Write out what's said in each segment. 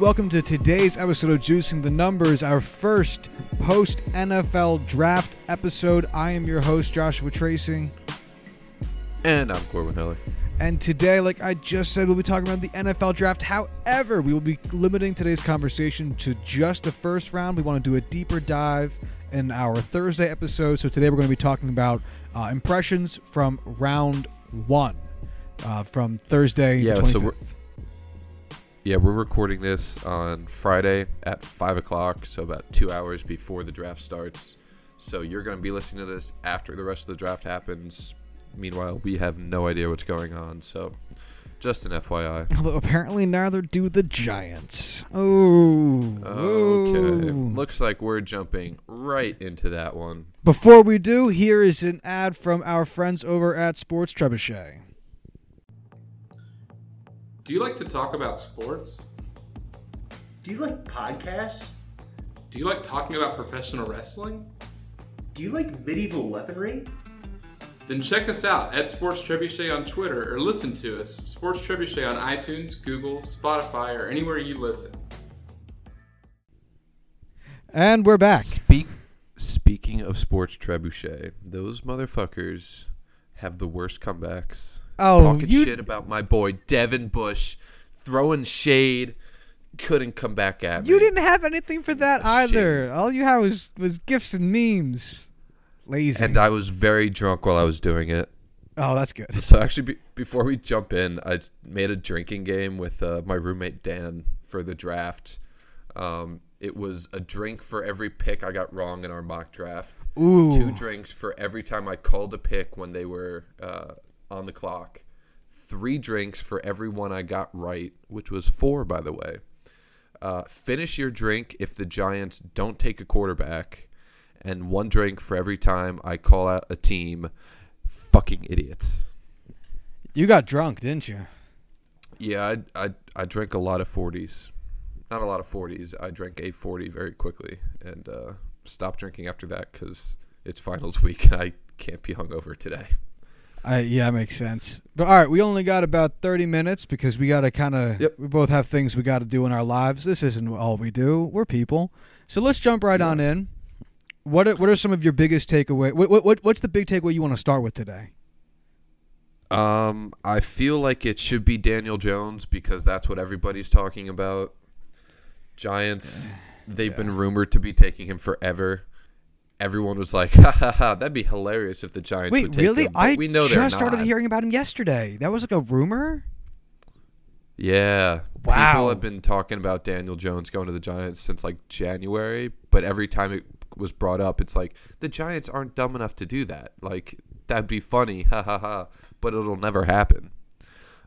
Welcome to today's episode of Juicing the Numbers, our first post NFL draft episode. I am your host, Joshua Tracy. And I'm Corbin Heller. And today, like I just said, we'll be talking about the NFL draft. However, we will be limiting today's conversation to just the first round. We want to do a deeper dive in our Thursday episode. So today we're going to be talking about uh, impressions from round one uh, from Thursday, Yeah, the 25th. so we're- Yeah, we're recording this on Friday at 5 o'clock, so about two hours before the draft starts. So you're going to be listening to this after the rest of the draft happens. Meanwhile, we have no idea what's going on, so just an FYI. Although apparently neither do the Giants. Oh. Okay. oh. Looks like we're jumping right into that one. Before we do, here is an ad from our friends over at Sports Trebuchet. Do you like to talk about sports? Do you like podcasts? Do you like talking about professional wrestling? Do you like medieval weaponry? Then check us out at Sports Trebuchet on Twitter or listen to us, Sports Trebuchet on iTunes, Google, Spotify, or anywhere you listen. And we're back. Speak. Speaking of sports trebuchet, those motherfuckers have the worst comebacks. Oh, talking you- shit about my boy Devin Bush, throwing shade, couldn't come back at me. You didn't have anything for that Shit. either. All you had was, was gifs and memes. Lazy. and I was very drunk while I was doing it. oh, that's good. So actually, be, before we jump in, I made a drinking game with uh, my roommate Dan for the draft. Um, it was a drink for every pick I got wrong in our mock draft. Ooh. Two drinks for every time I called a pick when they were uh, on the clock. Three drinks for every one I got right, which was four, by the way. Uh, finish your drink if the Giants don't take a quarterback, and one drink for every time I call out a team. Fucking idiots. You got drunk, didn't you? Yeah, I, I I drank a lot of forties. Not a lot of forties. I drank a forty very quickly and uh, stopped drinking after that because it's finals week and I can't be hungover today. I, yeah, makes sense. But all right, we only got about 30 minutes because we got to kind of, Yep. we both have things we got to do in our lives. This isn't all we do. We're people. So let's jump right on in. What are, what are some of your biggest takeaway? What, what, what, what's the big takeaway you want to start with today? Um, I feel like it should be Daniel Jones because that's what everybody's talking about. Giants, they've been rumored to be taking him forever. Everyone was like, "Ha ha ha! That'd be hilarious if the Giants Wait, would take really? him." But I we know just started hearing about him yesterday. That was like a rumor? Yeah. Wow. People have been talking about Daniel Jones going to the Giants since like January, but every time it was brought up, it's like the Giants aren't dumb enough to do that. Like that'd be funny, ha ha ha, but it'll never happen.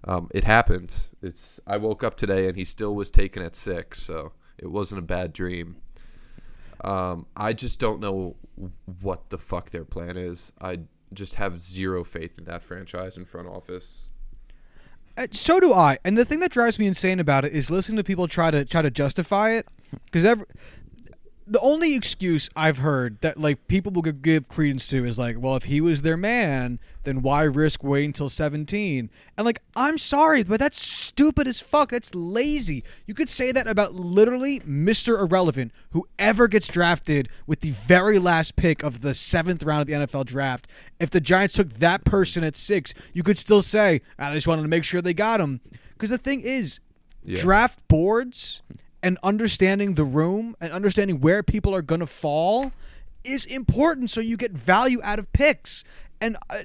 Um, it happened. It's I woke up today and he still was taken at six, so it wasn't a bad dream. Um, I just don't know what the fuck their plan is. I just have zero faith in that franchise and front office. Uh, so do I. And the thing that drives me insane about it is listening to people try to try to justify it because every the only excuse I've heard that like people will give- credence to is like, well, if he was their man, then why risk waiting until 17? And like, I'm sorry, but that's stupid as fuck. That's lazy. You could say that about literally Mr. Irrelevant, whoever gets drafted with the very last pick of the seventh round of the NFL draft. If the Giants took that person at six, you could still say, I just wanted to make sure they got him. Because the thing is, Yeah. draft boards and understanding the room and understanding where people are going to fall is important so you get value out of picks. And uh,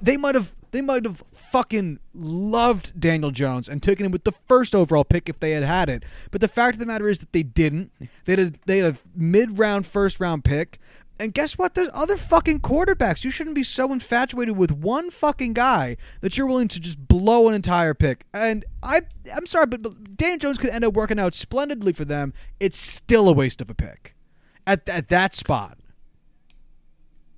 they might have they might have fucking loved Daniel Jones and taken him with the first overall pick if they had had it. But the fact of the matter is that they didn't. They had a, they had a mid round first round pick and guess what? There's other fucking quarterbacks. You shouldn't be so infatuated with one fucking guy that you're willing to just blow an entire pick. And I, I'm sorry, but, but Daniel Jones could end up working out splendidly for them. It's still a waste of a pick at at that spot.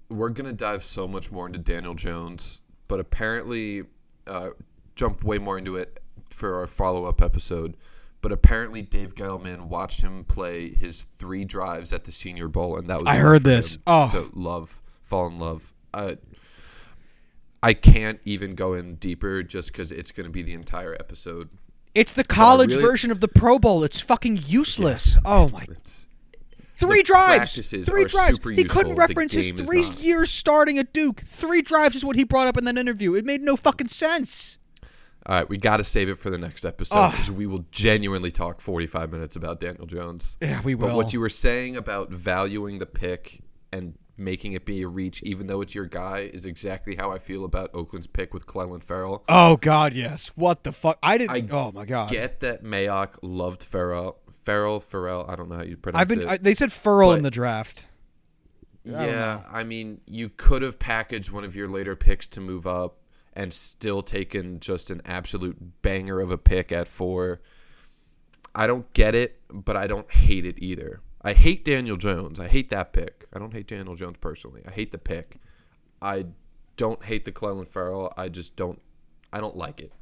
we're gonna dive so much more into Daniel Jones, but apparently, uh, jump way more into it for our follow up episode. But apparently, Dave Gettleman watched him play his three drives at the Senior Bowl, and that was I heard this. Oh. to love, fall in love. Uh, I can't even go in deeper just because it's going to be the entire episode. It's the college really- version of the Pro Bowl. It's fucking useless. Oh my It's, Three drives. Three drives. he couldn't reference his three years starting at Duke. Three drives is what he brought up in that interview. It made no fucking sense. All right, we got to save it for the next episode ah. because we will genuinely talk 45 minutes about Daniel Jones. Yeah, we will. But what you were saying about valuing the pick and making it be a reach, even though it's your guy, is exactly how I feel about Oakland's pick with Clelin Ferrell. oh God, yes. What the fuck? I didn't. I oh my God. Get that Mayock loved Ferrell. Ferrell, Ferrell, I don't know how you pronounce I've been. it. I, they said Furl in But- the draft. I don't yeah, I mean, you could have packaged one of your later picks to move up and still taken just an absolute banger of a pick at four. I don't get it, but I don't hate it either. I hate Daniel Jones. I hate that pick. I don't hate Daniel Jones personally. I hate the pick. I don't hate the Clelin Ferrell. I just don't. I don't like it.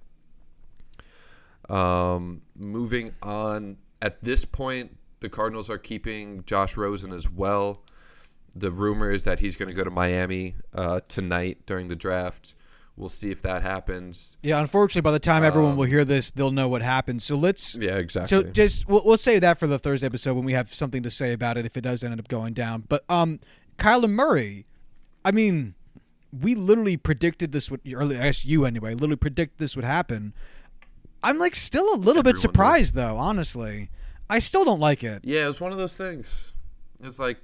Um, moving on. At this point, the Cardinals are keeping Josh Rosen as well. The rumor is that he's going to go to Miami uh, tonight during the draft. We'll see if that happens. Yeah, unfortunately, by the time everyone Um, will hear this, they'll know what happened. So let's. Yeah, exactly. So just we'll, we'll save that for the Thursday episode when we have something to say about it if it does end up going down. But um, Kyler Murray, I mean, we literally predicted this would. Or I guess you anyway. Literally predict this would happen. I'm like still a little bit Everyone did. surprised though. Honestly, I still don't like it. Yeah, it was one of those things. It's like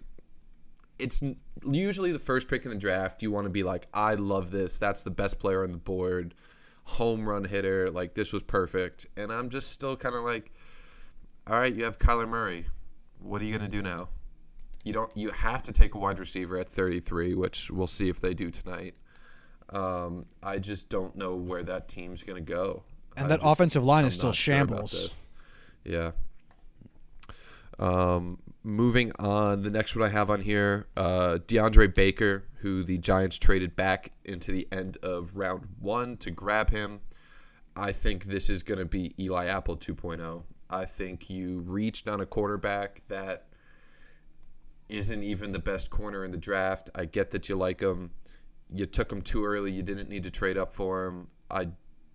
it's usually the first pick in the draft. You want to be like, I love this. That's the best player on the board, home run hitter. Like this was perfect. And I'm just still kind of like, all right, you have Kyler Murray. What are you gonna do now? You don't. You have to take a wide receiver at 33, which we'll see if they do tonight. Um, I just don't know where that team's gonna go. And I that just- offensive line is I'm still not sure shambles. Yeah. Um, moving on, the next one I have on here, uh, DeAndre Baker, who the Giants traded back into the end of round one to grab him. I think this is going to be Eli Apple 2.0. I think you reached on a quarterback that isn't even the best corner in the draft. I get that you like him. You took him too early. You didn't need to trade up for him. I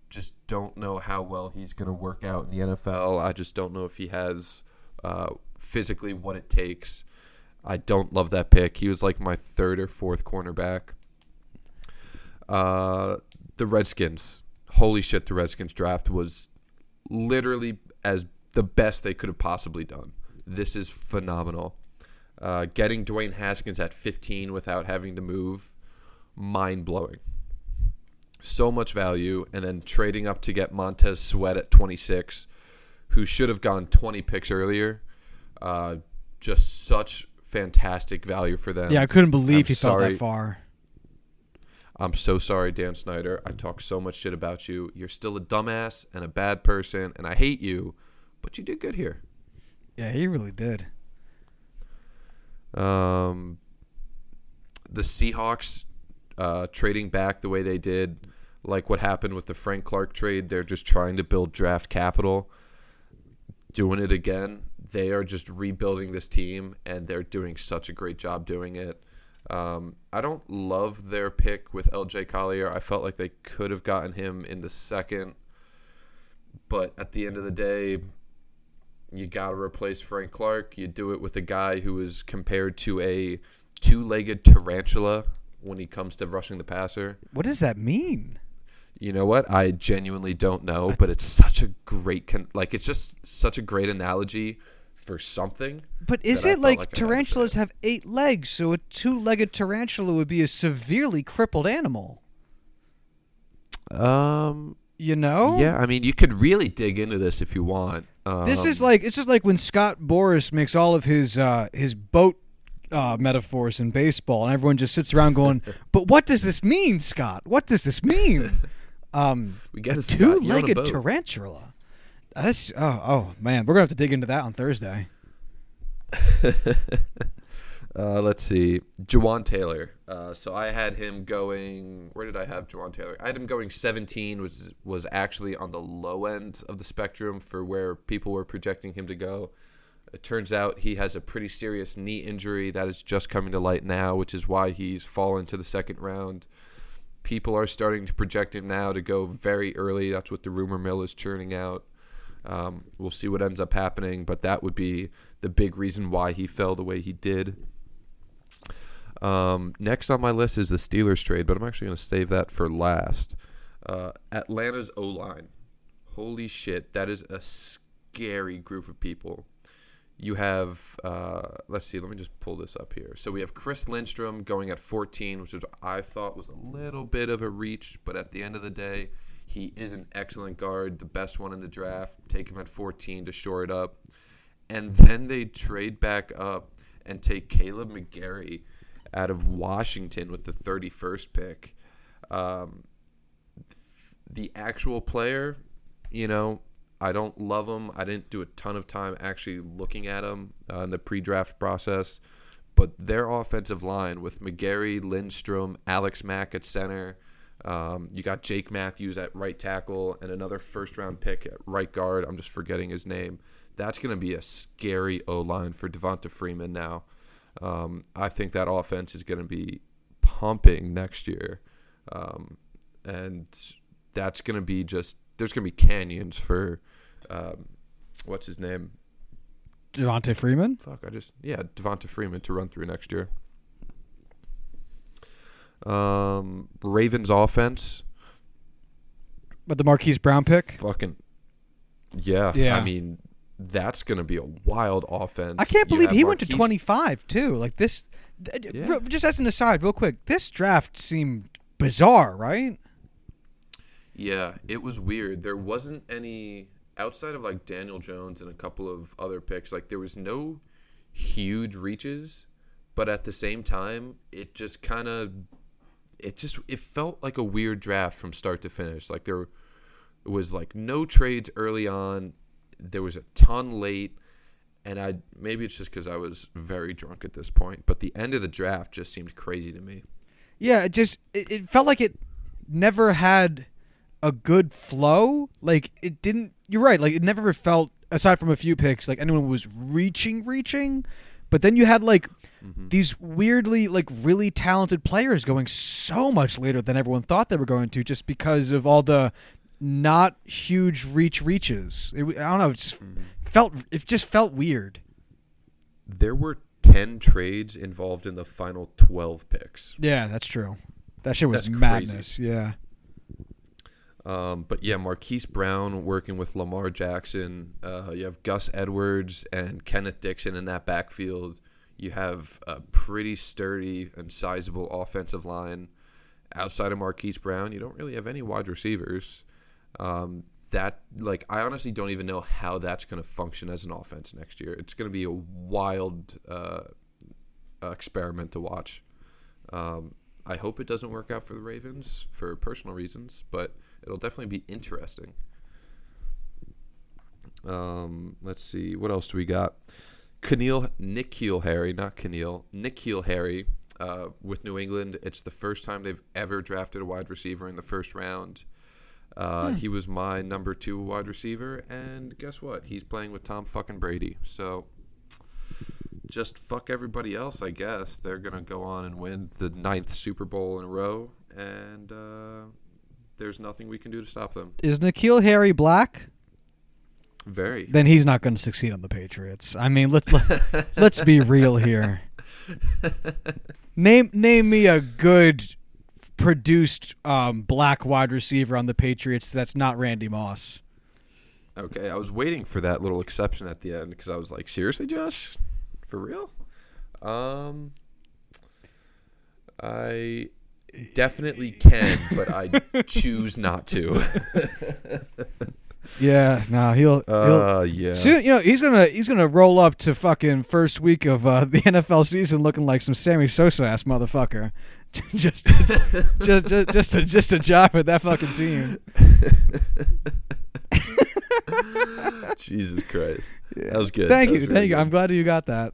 just don't know how well he's going to work out in the NFL. I just don't know if he has uh, physically what it takes. I don't love that pick. He was like my third or fourth cornerback. Uh, the Redskins. Holy shit, the Redskins draft was literally as the best they could have possibly done. This is phenomenal. Uh, getting Dwayne Haskins at 15 without having to move, mind blowing. So much value, and then trading up to get Montez Sweat at 26, who should have gone 20 picks earlier. Uh, just such fantastic value for them. Yeah, I couldn't believe I'm he fell that far. I'm so sorry, Dan Snyder. I talk so much shit about you. You're still a dumbass and a bad person, and I hate you, but you did good here. Yeah, he really did. Um, the Seahawks uh, trading back the way they did, like what happened with the Frank Clark trade, they're just trying to build draft capital. Doing it again. They are just rebuilding this team, and they're doing such a great job doing it. Um, I don't love their pick with LJ Collier. I felt like they could have gotten him in the second, but at the end of the day, you got to replace Frank Clark. You do it with a guy who is compared to a two-legged tarantula when he comes to rushing the passer. What does that mean? You know what? I genuinely don't know, but it's such a great con- like it's just such a great analogy for something. But is it like, like I had to say tarantulas have eight legs, so a two-legged tarantula would be a severely crippled animal? Um You know? yeah, I mean you could really dig into this if you want. Um, This is like it's just like when Scott Boras makes all of his uh, his boat uh, metaphors in baseball, and everyone just sits around going, "But what does this mean, Scott? What does this mean?" Um, We get a a Scott, you own a two-legged tarantula. That's oh oh man, we're gonna have to dig into that on Thursday. Uh, let's see, Jawaan Taylor. Uh, so I had him going. Where did I have Jawaan Taylor? I had him going 17, which was actually on the low end of the spectrum for where people were projecting him to go. It turns out he has a pretty serious knee injury that is just coming to light now, which is why he's fallen to the second round. People are starting to project him now to go very early. That's what the rumor mill is churning out. Um, we'll see what ends up happening, but that would be the big reason why he fell the way he did. Um, next on my list is the Steelers trade, but I'm actually going to save that for last. Uh, Atlanta's O line. Holy shit, that is a scary group of people. You have, uh, let's see, let me just pull this up here. So we have Chris Lindstrom going at 14, which is I thought was a little bit of a reach, but at the end of the day, he is an excellent guard, the best one in the draft. Take him at 14 to shore it up. And then they trade back up and take Kaleb McGary out of Washington with the 31st pick. Um, the actual player, you know, I don't love him. I didn't do a ton of time actually looking at him uh, in the pre-draft process, but their offensive line with McGary, Lindstrom, Alex Mack at center. Um, you got Jake Matthews at right tackle and another first-round pick at right guard. I'm just forgetting his name. That's going to be a scary O line for Devonta Freeman now. Um, I think that offense is going to be pumping next year, um, and that's going to be just there's going to be canyons for um, what's his name? Devonta Freeman. Fuck, I just yeah, Devonta Freeman to run through next year. Um, Ravens offense, But the Marquise Brown pick. fucking yeah. Yeah. I mean, that's going to be a wild offense. I can't believe he went to 25 too. Like this, th- Yeah. just as an aside, real quick, this draft seemed bizarre, right? Yeah, it was weird. There wasn't any outside of like Daniel Jones and a couple of other picks. Like there was no huge reaches, but at the same time, it just kind of it just it felt like a weird draft from start to finish. Like there was like no trades early on. There was a ton late, and I maybe it's just because I was very drunk at this point. But the end of the draft just seemed crazy to me. Yeah, it just it, it felt like it never had a good flow. Like it didn't. You're right. Like it never felt, aside from a few picks, like anyone was reaching, reaching. But then you had like mm-hmm. these weirdly, like really talented players going so much later than everyone thought they were going to, just because of all the not huge reach reaches. It, I don't know. It just mm-hmm. felt. It just felt weird. There were ten trades involved in the final twelve picks. Yeah, that's true. That shit was That's crazy. madness. Yeah. Um, but yeah, Marquise Brown working with Lamar Jackson. Uh, you have Gus Edwards and Kenneth Dixon in that backfield. You have a pretty sturdy and sizable offensive line. Outside of Marquise Brown, you don't really have any wide receivers. Um, that like I honestly don't even know how that's going to function as an offense next year. It's going to be a wild uh, experiment to watch. Um, I hope it doesn't work out for the Ravens for personal reasons, but it'll definitely be interesting. Um, let's see, what else do we got? Keneal, N'Keal Harry, not Keneal, N'Keal Harry uh, with New England. It's the first time they've ever drafted a wide receiver in the first round. Uh, He was my number two wide receiver, and guess what? He's playing with Tom fucking Brady. So just fuck everybody else, I guess. They're gonna go on and win the ninth Super Bowl in a row, and uh, there's nothing we can do to stop them. Is N'Keal Harry black? Very. Then he's not going to succeed on the Patriots. I mean, let's let, let's be real here. Name name me a good produced um, black wide receiver on the Patriots that's not Randy Moss. Okay, I was waiting for that little exception at the end because I was like, seriously, Josh, for real? Um, I definitely can, but I choose not to. Yeah, no, he'll he'll Uh, yeah. soon. You know, he's gonna he's gonna roll up to fucking first week of uh, the NFL season looking like some Sammy Sosa ass motherfucker. just, just, just, just a just a job at that fucking team. Jesus Christ, that was good. Thank That you, thank really you. I'm glad you got that.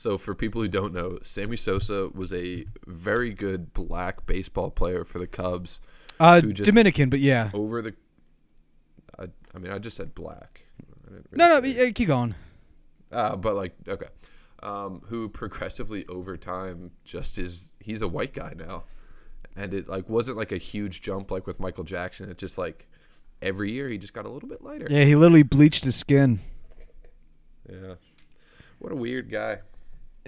So, for people who don't know, Sammy Sosa was a very good black baseball player for the Cubs. Uh, just- Dominican, but yeah. Over the, I, I mean, I just said black. Didn't No, no, keep going. Uh, but like, okay, um, who progressively over time just is he's a white guy now, and it like wasn't like a huge jump like with Michael Jackson. It just like every year he just got a little bit lighter. Yeah, he literally bleached his skin. Yeah. What a weird guy.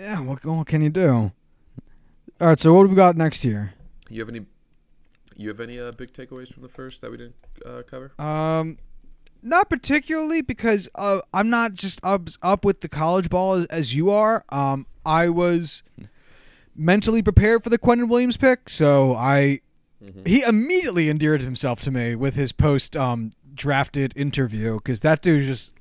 Yeah, what, what can you do? All right, so what do we got next here? You have any? You have any uh, big takeaways from the first that we didn't uh, cover? Um, not particularly because uh, I'm not just up up with the college ball as, as you are. Um, I was mentally prepared for the Quinnen Williams pick, so I he immediately endeared himself to me with his post um drafted interview because that dude just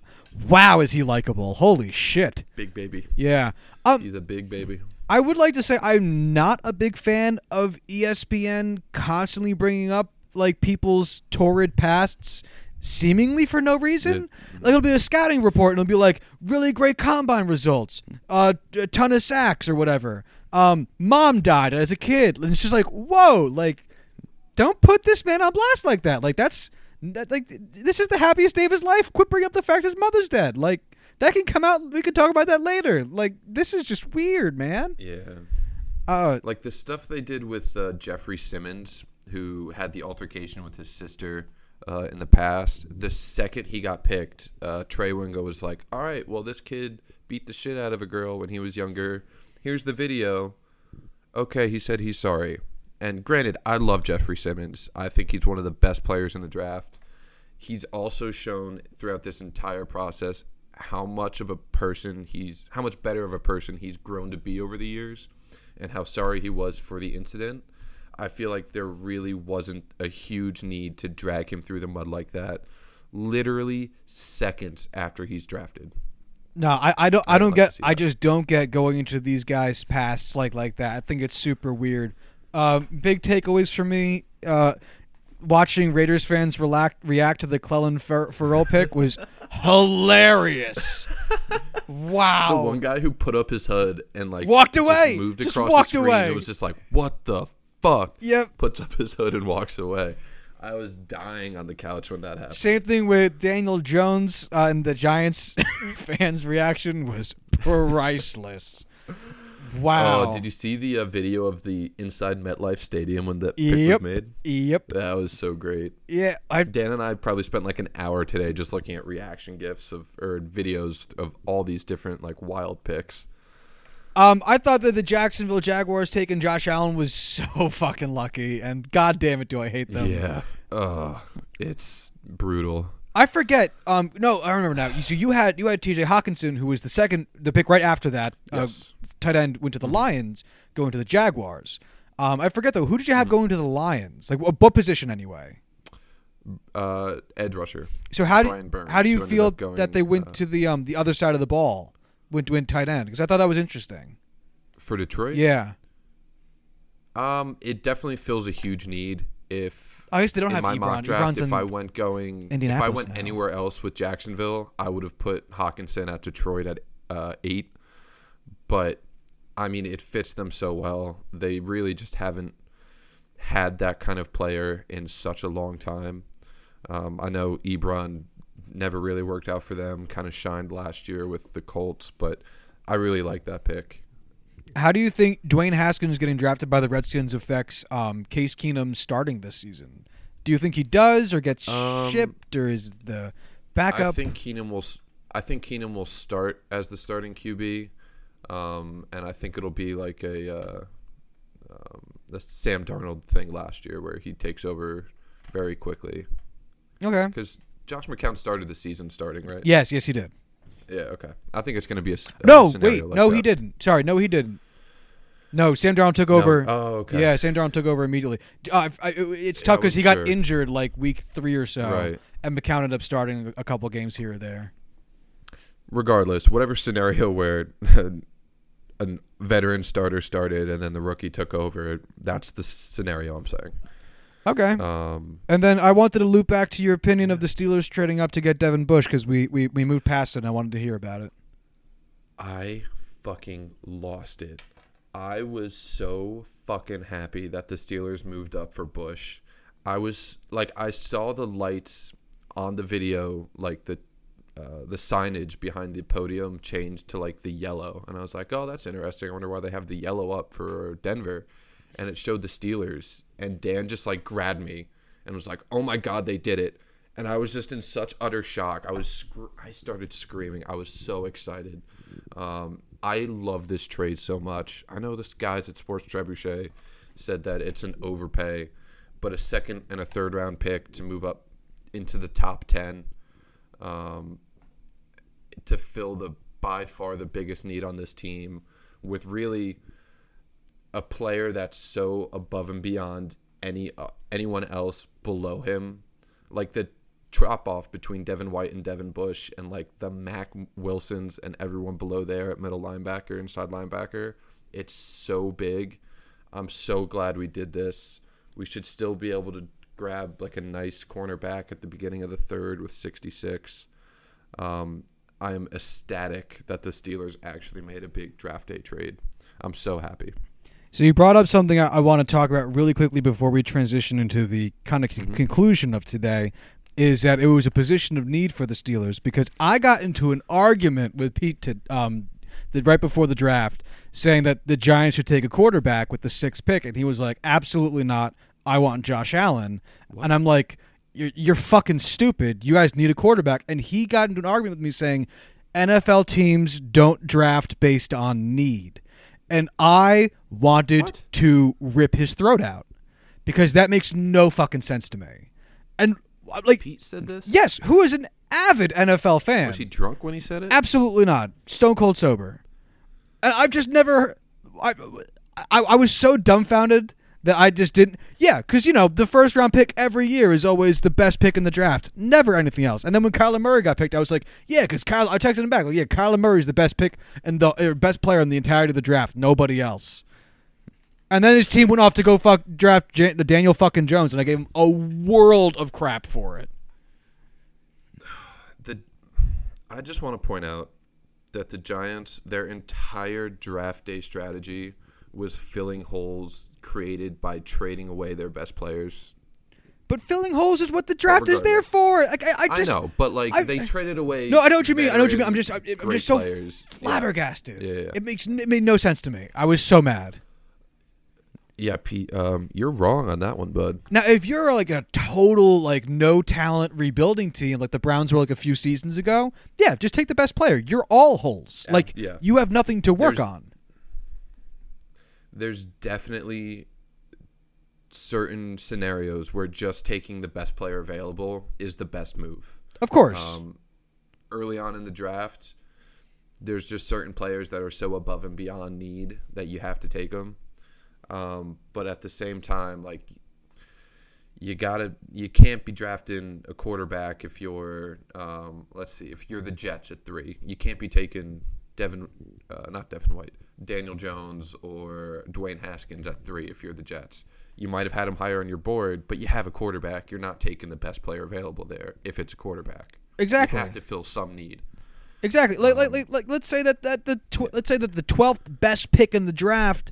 wow is he likable? Holy shit! Big baby. Yeah. Um, He's a big baby. I would like to say I'm not a big fan of ESPN constantly bringing up like people's torrid pasts seemingly for no reason. Like it'll be a scouting report and it'll be like really great combine results, uh, a ton of sacks or whatever. Um, mom died as a kid, and it's just like whoa, like don't put this man on blast like that. Like that's that, like this is the happiest day of his life. Quit bringing up the fact his mother's dead. Like that can come out. We can talk about that later. Like this is just weird, man. Yeah. Uh, Like the stuff they did with uh, Jeffrey Simmons, who had the altercation with his sister uh, in the past. The second he got picked, uh, Trey Wingo was like, "All right, well, this kid beat the shit out of a girl when he was younger. Here's the video." Okay, he said he's sorry. And granted, I love Jeffrey Simmons. I think he's one of the best players in the draft. He's also shown throughout this entire process how much of a person he's how much better of a person he's grown to be over the years and how sorry he was for the incident. I feel like there really wasn't a huge need to drag him through the mud like that literally seconds after he's drafted. no, I, I don't I don't like get I just don't get going into these guys' pasts like like that. I think it's super weird. Um, big takeaways for me. Uh, watching Raiders fans relax, react to the Clelin Fer- Ferrell pick was hilarious. Wow. The one guy who put up his hood and like Walked away. moved Just across walked the screen. away. It was just like, what the fuck? Yep. Puts up his hood and walks away. I was dying on the couch when that happened. Same thing with Daniel Jones uh, and the Giants fans' reaction was priceless. Wow. Oh, did you see the uh, video of the inside MetLife Stadium when that pick Yep. was made? Yep. That was so great. Yeah. I Dan and I probably spent like an hour today just looking at reaction gifs of or videos of all these different like wild picks. Um, I thought that the Jacksonville Jaguars taking Josh Allen was so fucking lucky, and god damn it, do I hate them. Yeah. Ugh. It's brutal. I forget. Um, no, I remember now. So you had you had T.J. Hockenson, who was the second, the pick right after that. Yes. Uh, tight end went to the Lions, going to the Jaguars. Um, I forget though. Who did you have going to the Lions? Like what, what position anyway? Uh, edge rusher. So how do Burns, how do you feel going, that they went uh, to the um the other side of the ball, went went tight end? Because I thought that was interesting. for Detroit. Yeah, Um, it definitely fills a huge need. If I guess they don't have my mock Ebron. draft, Ebron's if in I went going, if I Indianapolis went now. anywhere else with Jacksonville, I would have put Hockenson at Detroit at uh, eight. But I mean, it fits them so well. They really just haven't had that kind of player in such a long time. Um, I know Ebron never really worked out for them. Kind of shined last year with the Colts, but I really like that pick. How do you think Dwayne Haskins getting drafted by the Redskins affects um, Case Keenum starting this season? Do you think he does, or gets Um, shipped, or is the backup? I think Keenum will. I think Keenum will start as the starting QB, um, and I think it'll be like a uh, um, the Sam Darnold thing last year, where he takes over very quickly. okay. Because Josh McCown started the season starting, right? Yes, yes, he did. Yeah. Okay. I think it's going to be a No, scenario wait, like no, that. he didn't. Sorry, no, he didn't. No, Sam Darnold took over. Oh, okay. Yeah, Sam Darnold took over immediately. Uh, I, it's tough because he wasn't got sure. injured like week three or so, Right. and McCown ended up starting a couple games here or there. Regardless, whatever scenario where a veteran starter started and then the rookie took over, that's the scenario I'm saying. Okay. Um, And then I wanted to loop back to your opinion of the Steelers trading up to get Devin Bush because we, we, we moved past it and I wanted to hear about it. I fucking lost it. I was so fucking happy that the Steelers moved up for Bush. I was like, I saw the lights on the video, like the uh, the signage behind the podium changed to like the yellow, and I was like, oh, that's interesting. I wonder why they have the yellow up for Denver, and it showed the Steelers, and Dan just like grabbed me and was like, oh my god, they did it. and I was just in such utter shock. I was I started screaming. I was so excited. Um, I love this trade so much. I know this guys at Sports Trebuchet said that it's an overpay, but a second and a third round pick to move up into the top ten um, to fill the by far the biggest need on this team with really a player that's so above and beyond any uh, anyone else below him, like the drop off between Devin White and Devin Bush, and like the Mack Wilsons and everyone below there at middle linebacker, inside linebacker. It's so big. I'm so glad we did this. We should still be able to grab like a nice cornerback at the beginning of the third with 66. Um, I am ecstatic that the Steelers actually made a big draft day trade. I'm so happy. So you brought up something I, I want to talk about really quickly before we transition into the kind of con- Mhm. conclusion of today. Is that it was a position of need for the Steelers because I got into an argument with Pete to, um, the, right before the draft, saying that the Giants should take a quarterback with the sixth pick, and he was like, "Absolutely not. I want Josh Allen." And I'm like, you're, "You're fucking stupid. You guys need a quarterback." And he got into an argument with me saying, "NFL teams don't draft based on need." and I wanted What? to rip his throat out because that makes no fucking sense to me. And uh, like, Pete said this. yes, who is an avid NFL fan? Was he drunk when he said it? Absolutely not. Stone cold sober. And I've just never. I, I, I was so dumbfounded that I just didn't. Yeah, because, you know, the first round pick every year is always the best pick in the draft. Never anything else. And then when Kyler Murray got picked, I was like, yeah, because Kyler. I texted him back, like, yeah, Kyler Murray's the best pick and the uh, best player in the entirety of the draft. Nobody else. And then his team went off to go fuck draft Jan- Daniel fucking Jones, and I gave him a world of crap for it. the I just want to point out that the Giants, their entire draft day strategy was filling holes created by trading away their best players. But filling holes is what the draft is there for. Like I, I just I know, but like I- they traded away. No, I know what you mean. I know what you mean. I'm just, I'm, I'm just so players. Yeah. flabbergasted. Yeah, yeah. It makes, it made no sense to me. I was so mad. Yeah, Pete, um, you're wrong on that one, bud. Now, if you're like a total like no talent rebuilding team, like the Browns were like a few seasons ago, yeah, just take the best player. You're all holes. Yeah, like yeah. you have nothing to work There's- on. There's definitely certain scenarios where just taking the best player available is the best move. Of course. um, early on in the draft, there's just certain players that are so above and beyond need that you have to take them. Um, but at the same time, like you gotta, you can't be drafting a quarterback if you're, um, let's see, if you're the Jets at three, you can't be taking Devin, uh, not Devin White, Daniel Jones or Dwayne Haskins at three if you're the Jets. You might have had him higher on your board, but you have a quarterback. You're not taking the best player available there if it's a quarterback. exactly. You have to fill some need. Exactly. Like, Um, like, like, like, let's say that, that the tw- let's say that the twelfth best pick in the draft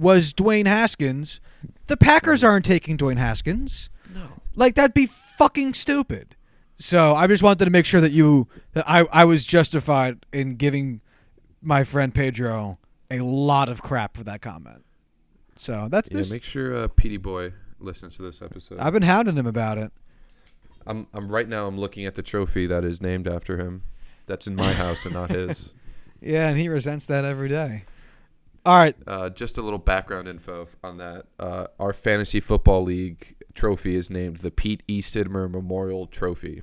was Dwayne Haskins. The Packers aren't taking Dwayne Haskins. No. Like that'd be fucking stupid. So I just wanted to make sure that you that I I was justified in giving my friend Pedro a lot of crap for that comment. So that's this. Yeah, this. make sure uh, Petey Boy listens to this episode. I've been hounding him about it. I'm, I'm right now. I'm looking at the trophy that is named after him. That's in my house and not his. Yeah, and he resents that every day. All right. Uh, just a little background info on that. Uh, our fantasy football league trophy is named the Pete Eastidmer Memorial Trophy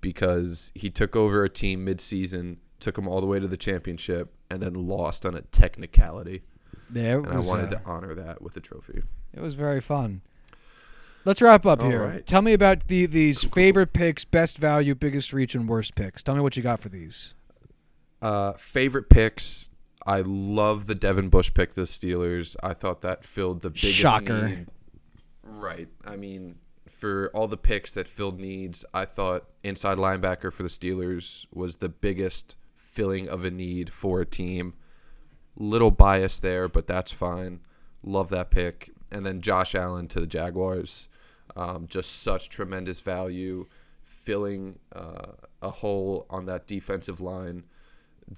because he took over a team mid-season, took them all the way to the championship, and then lost on a technicality. There it And I wanted uh, to honor that with a trophy. It was very fun. Let's wrap up All here. right. Tell me about the these favorite picks, best value, biggest reach, and worst picks. Tell me what you got for these. Uh, favorite picks. I love the Devin Bush pick. The Steelers. I thought that filled the biggest Shocker. need. Right. I mean, for all the picks that filled needs, I thought inside linebacker for the Steelers was the biggest filling of a need for a team. Little bias there, but that's fine. Love that pick. And then Josh Allen to the Jaguars. Um, just such tremendous value, filling uh, a hole on that defensive line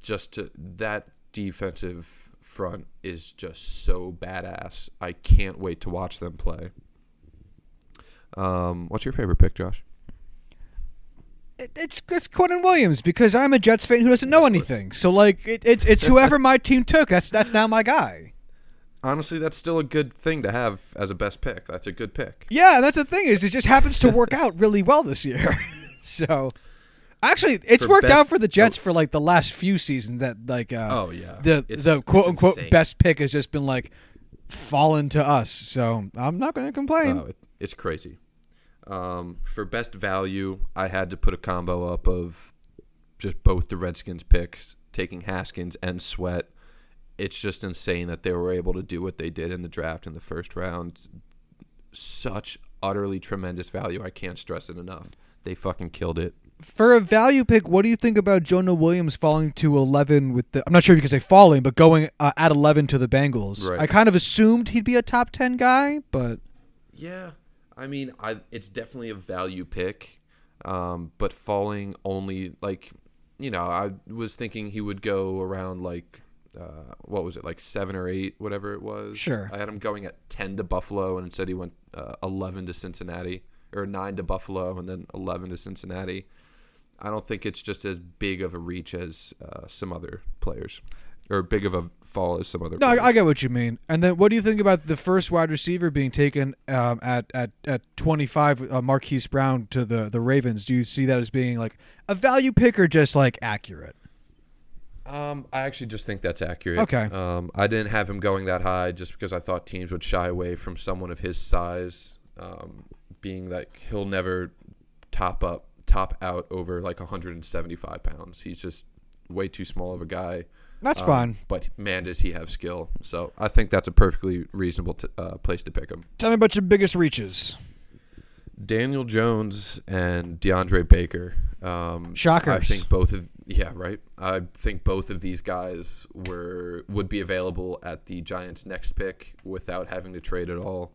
just to, that defensive front is just so badass. I can't wait to watch them play. Um, what's your favorite pick, Josh? it, it's it's Quinnen Williams because I'm a Jets fan who doesn't know anything. So like it, it's it's whoever my team took. That's that's now my guy. Honestly, that's still a good thing to have as a best pick. That's a good pick. Yeah, that's the thing is it just happens to work out really well this year. so actually, it's worked best- out for the Jets for like the last few seasons. That like uh, Oh, yeah. the It's- the quote unquote insane. best pick has just been like fallen to us. So I'm not going to complain. Oh, it, it's crazy. Um, for best value, I had to put a combo up of just both the Redskins picks, taking Haskins and Sweat. It's just insane that they were able to do what they did in the draft in the first round. Such utterly tremendous value. I can't stress it enough. They fucking killed it. For a value pick, what do you think about Jonah Williams falling to 11 with the I'm not sure if you can say falling, but going uh, at 11 to the Bengals. Right. I kind of assumed he'd be a top 10 guy, but Yeah, I mean, I it's definitely a value pick, um, but falling only like, you know, I was thinking he would go around like, uh, what was it, like seven or eight, whatever it was. Sure. I had him going at ten to Buffalo, and instead he went uh, eleven to Cincinnati, or nine to Buffalo, and then eleven to Cincinnati. I don't think it's just as big of a reach as uh, some other players, or big of a fall as some other. No, players. I, I get what you mean. And then, what do you think about the first wide receiver being taken um, at at at 25, uh, Marquise Brown to the the Ravens? Do you see that as being like a value pick or just like accurate? Um, I actually just think that's accurate. Okay. Um, I didn't have him going that high just because I thought teams would shy away from someone of his size, um, being that he'll never top up, top out over like 175 pounds. He's just way too small of a guy. That's Um, fine. But man, does he have skill? So I think that's a perfectly reasonable t- uh, place to pick him. Tell me about your biggest reaches. Daniel Jones and DeAndre Baker. Um, Shockers. I think both of yeah right. I think both of these guys were would be available at the Giants' next pick without having to trade at all.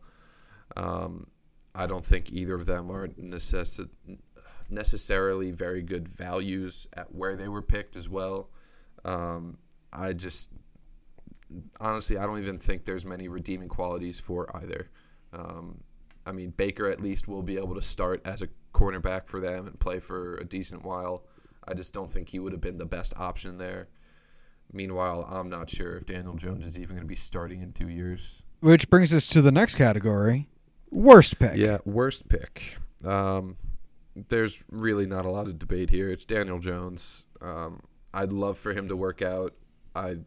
Um, I don't think either of them are necess- necessarily very good values at where they were picked as well. Um, I just honestly, I don't even think there's many redeeming qualities for either. Um, I mean, Baker at least will be able to start as a cornerback for them and play for a decent while. I just don't think he would have been the best option there. Meanwhile, I'm not sure if Daniel Jones is even going to be starting in two years. Which brings us to the next category: worst pick. Yeah, worst pick. Um, there's really not a lot of debate here. It's Daniel Jones. Um, I'd love for him to work out. I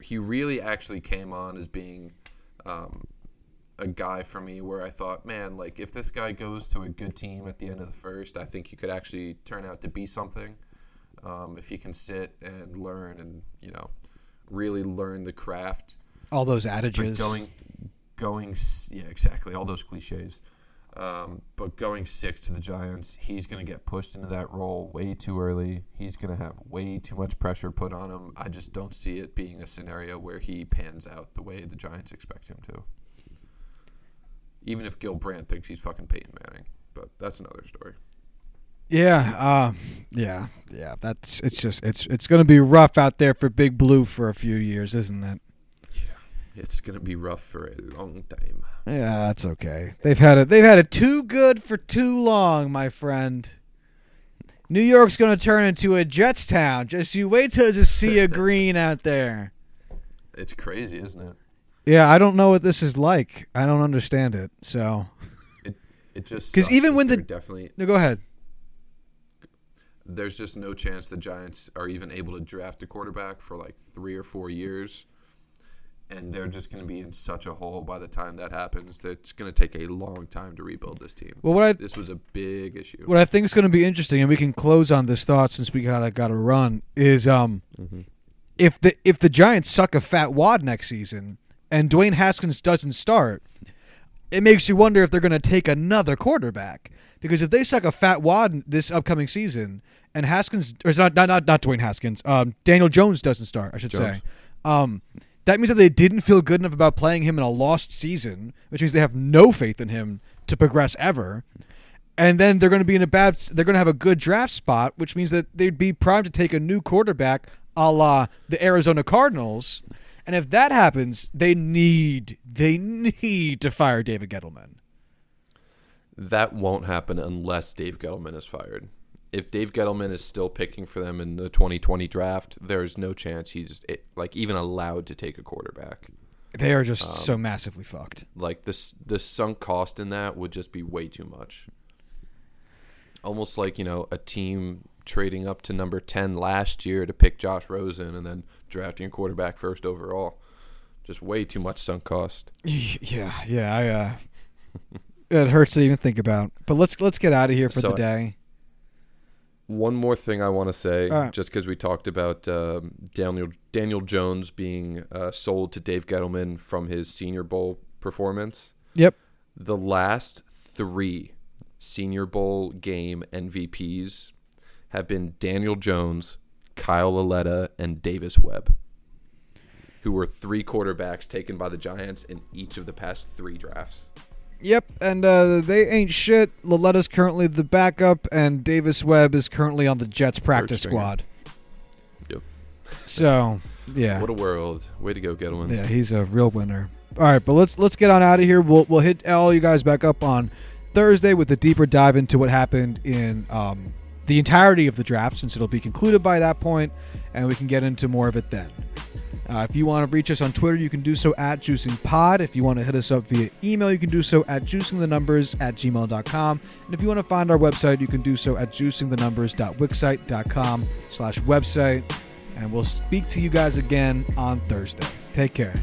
he really actually came on as being um, a guy for me where I thought, man, like if this guy goes to a good team at the end of the first, I think he could actually turn out to be something. Um, if he can sit and learn and you know really learn the craft All those but adages. going, going, yeah, exactly, all those cliches. Um, but going six to the Giants, he's going to get pushed into that role way too early. He's going to have way too much pressure put on him. I just don't see it being a scenario where he pans out the way the Giants expect him to. Even if Gil Brandt thinks he's fucking Peyton Manning, but that's another story. Yeah, uh, yeah, yeah. That's it's just it's it's going to be rough out there for Big Blue for a few years, isn't it? It's going to be rough for a long time. Yeah, that's okay. They've had it. They've had it too good for too long, my friend. New York's going to turn into a Jets town. Just you wait till you see a green out there. It's crazy, isn't it? Yeah, I don't know what this is like. I don't understand it. So, It it just because even when the- definitely no, go ahead. there's just no chance the Giants are even able to draft a quarterback for like three or four years. And they're just going to be in such a hole by the time that happens that it's going to take a long time to rebuild this team. Well, what I This was a big issue. what I think is going to be interesting, and we can close on this thought since we kind of got to run, is um, if the if the Giants suck a fat wad next season and Dwayne Haskins doesn't start, it makes you wonder if they're going to take another quarterback. Because if they suck a fat wad this upcoming season and Haskins or not not not, not Dwayne Haskins, um, Daniel Jones doesn't start, I should Jones. say. Um, that means that they didn't feel good enough about playing him in a lost season, which means they have no faith in him to progress ever. And then they're going to be in a bad. They're going to have a good draft spot, which means that they'd be primed to take a new quarterback, a la the Arizona Cardinals. And if that happens, they need they need to fire David Gettleman. That won't happen unless Dave Gettleman is fired. If Dave Gettleman is still picking for them in the 2020 draft, there's no chance he's like even allowed to take a quarterback. They are just Um, so massively fucked. Like this, the sunk cost in that would just be way too much. Almost like you know a team trading up to number 10 last year to pick Josh Rosen and then drafting a quarterback first overall. Just way too much sunk cost. Yeah, yeah. I uh, it hurts to even think about. But let's let's get out of here for So- the day. One more thing I want to say, right. just because we talked about um, Daniel Daniel Jones being uh, sold to Dave Gettleman from his Senior Bowl performance. Yep. The last three Senior Bowl game MVPs have been Daniel Jones, Kyle Lauletta, and Davis Webb, who were three quarterbacks taken by the Giants in each of the past three drafts. Yep, and uh, they ain't shit. Lauletta's currently the backup, and Davis Webb is currently on the Jets practice squad. Yep. So, yeah, What a world! Way to go, Gettleman. yeah, he's a real winner. All right, but let's let's get on out of here. We'll we'll hit all you guys back up on Thursday with a deeper dive into what happened in um, the entirety of the draft, since it'll be concluded by that point, and we can get into more of it then. Uh, if you want to reach us on Twitter, you can do so at JuicingPod. If you want to hit us up via email, you can do so at juicingthenumbers at gmail.com. And if you want to find our website, you can do so at juicingthenumbers.wixsite.com slash website. And we'll speak to you guys again on Thursday. Take care.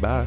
Bye.